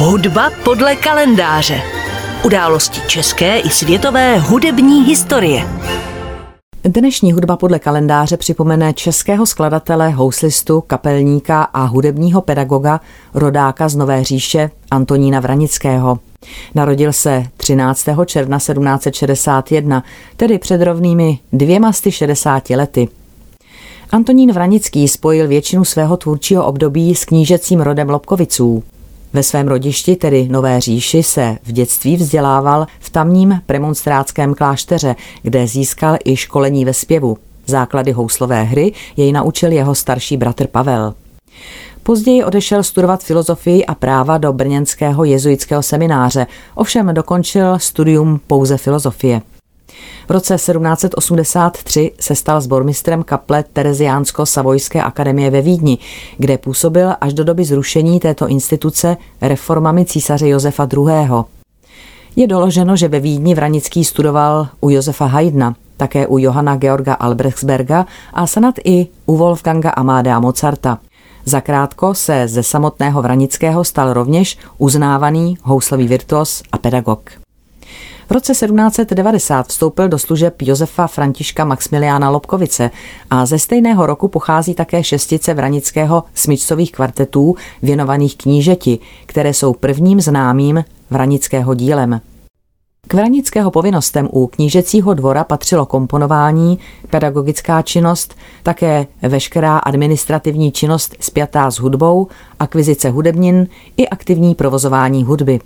Hudba podle kalendáře. Události české i světové hudební historie. Dnešní hudba podle kalendáře připomene českého skladatele, houslistu, kapelníka a hudebního pedagoga, rodáka z Nové říše Antonína Vranického. Narodil se 13. června 1761, tedy před rovnými dvěma 60 lety. Antonín Vranický spojil většinu svého tvůrčího období s knížecím rodem Lobkoviců. Ve svém rodišti, tedy Nové říši, se v dětství vzdělával v tamním premonstrátském klášteře, kde získal i školení ve zpěvu. Základy houslové hry jej naučil jeho starší bratr Pavel. Později odešel studovat filozofii a práva do brněnského jezuitského semináře, ovšem dokončil studium pouze filozofie. V roce 1783 se stal sbormistrem kaple Tereziánsko-Savojské akademie ve Vídni, kde působil až do doby zrušení této instituce reformami císaře Josefa II. Je doloženo, že ve Vídni Vranický studoval u Josefa Haydna, také u Johana Georga Albrechtsberga a snad i u Wolfganga Amadea Mozarta. Zakrátko se ze samotného Vranického stal rovněž uznávaný houslový virtuos a pedagog. V roce 1790 vstoupil do služeb Josefa Františka Maximiliána Lobkovice a ze stejného roku pochází také šestice vranického smyčcových kvartetů věnovaných knížeti, které jsou prvním známým vranického dílem. K vranického povinnostem u knížecího dvora patřilo komponování, pedagogická činnost, také veškerá administrativní činnost spjatá s hudbou, akvizice hudebnin i aktivní provozování hudby.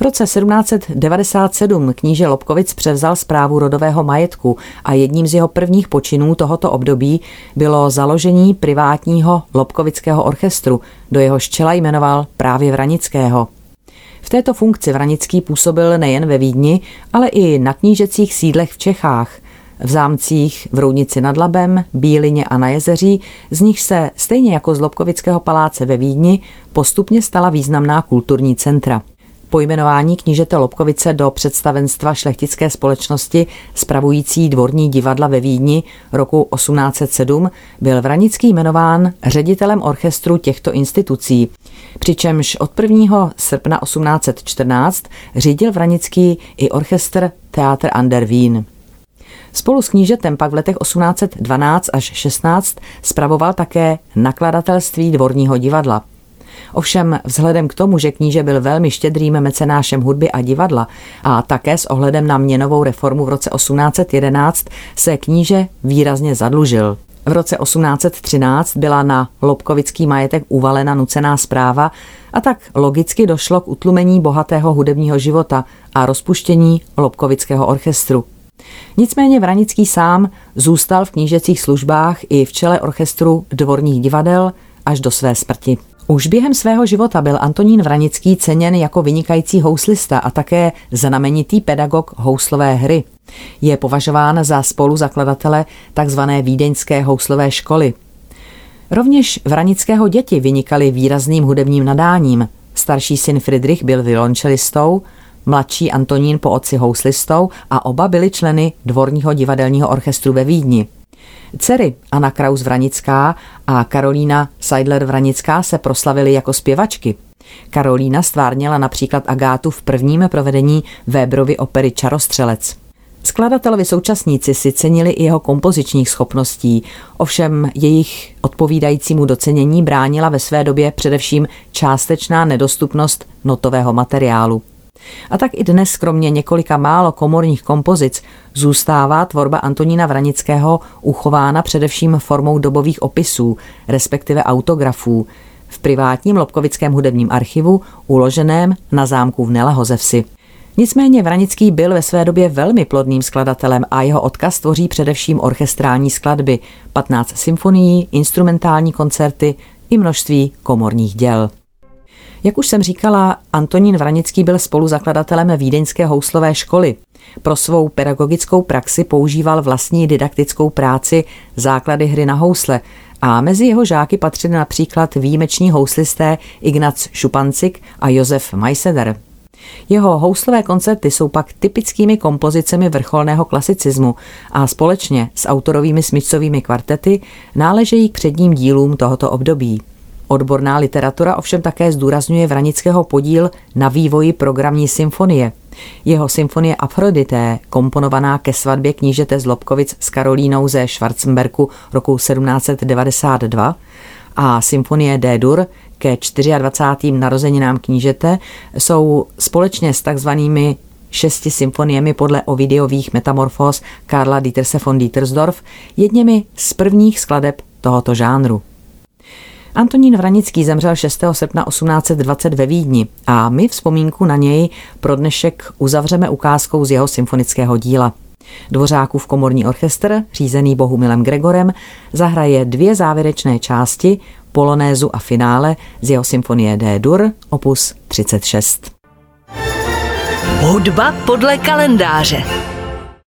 V roce 1797 kníže Lobkovic převzal zprávu rodového majetku a jedním z jeho prvních počinů tohoto období bylo založení privátního Lobkovického orchestru, do jehož čela jmenoval právě Vranického. V této funkci Vranický působil nejen ve Vídni, ale i na knížecích sídlech v Čechách, v zámcích v Roudnici nad Labem, Bílině a na Jezeří, z nich se, stejně jako z Lobkovického paláce ve Vídni, postupně stala významná kulturní centra. Pojmenování knížete Lobkovice do představenstva šlechtické společnosti spravující dvorní divadla ve Vídni roku 1807 byl Vranický jmenován ředitelem orchestru těchto institucí, přičemž od 1. srpna 1814 řídil Vranický i orchestr Theater an der Wien. Spolu s knížetem pak v letech 1812 až 16 spravoval také nakladatelství dvorního divadla. Ovšem vzhledem k tomu, že kníže byl velmi štědrým mecenášem hudby a divadla a také s ohledem na měnovou reformu v roce 1811 se kníže výrazně zadlužil. V roce 1813 byla na Lobkovický majetek uvalena nucená zpráva a tak logicky došlo k utlumení bohatého hudebního života a rozpuštění Lobkovického orchestru. Nicméně Vranický sám zůstal v knížecích službách i v čele orchestru dvorních divadel až do své smrti. Už během svého života byl Antonín Vranický ceněn jako vynikající houslista a také znamenitý pedagog houslové hry. Je považován za spoluzakladatele tzv. vídeňské houslové školy. Rovněž Vranického děti vynikaly výrazným hudebním nadáním. Starší syn Friedrich byl violončelistou, mladší Antonín po otci houslistou a oba byli členy dvorního divadelního orchestru ve Vídni. Dcery Anna Kraus Vranická a Karolína Seidler Vranická se proslavily jako zpěvačky. Karolína stvárněla například Agátu v prvním provedení Weberovy opery Čarostřelec. Skladatelovi současníci si cenili i jeho kompozičních schopností, ovšem jejich odpovídajícímu docenění bránila ve své době především částečná nedostupnost notového materiálu. A tak i dnes, kromě několika málo komorních kompozic, zůstává tvorba Antonína Vranického uchována především formou dobových opisů, respektive autografů, v privátním Lobkovickém hudebním archivu, uloženém na zámku v Nelehozevsi. Nicméně Vranický byl ve své době velmi plodným skladatelem a jeho odkaz tvoří především orchestrální skladby, 15 symfonií, instrumentální koncerty i množství komorních děl. Jak už jsem říkala, Antonín Vranický byl spoluzakladatelem Vídeňské houslové školy. Pro svou pedagogickou praxi používal vlastní didaktickou práci Základy hry na housle a mezi jeho žáky patřili například výjimeční houslisté Ignac Šupancik a Josef Majseder. Jeho houslové koncerty jsou pak typickými kompozicemi vrcholného klasicismu a společně s autorovými smyčcovými kvartety náležejí k předním dílům tohoto období. Odborná literatura ovšem také zdůrazňuje Vranického podíl na vývoji programní symfonie. Jeho symfonie Afrodité, komponovaná ke svatbě knížete z Lobkovic s Karolínou ze Schwarzenberku roku 1792 a symfonie D-dur ke 24. narozeninám knížete, jsou společně s takzvanými šesti symfoniemi podle Ovidiových metamorfos Karla Dieterse von Dietersdorf jedněmi z prvních skladeb tohoto žánru. Antonín Vranický zemřel 6. srpna 1820 ve Vídni a my vzpomínku na něj pro dnešek uzavřeme ukázkou z jeho symfonického díla. Dvořákův komorní orchestr, řízený Bohumilem Gregorem, zahraje dvě závěrečné části, polonézu a finále z jeho symfonie D-dur, opus 36. Hudba podle kalendáře.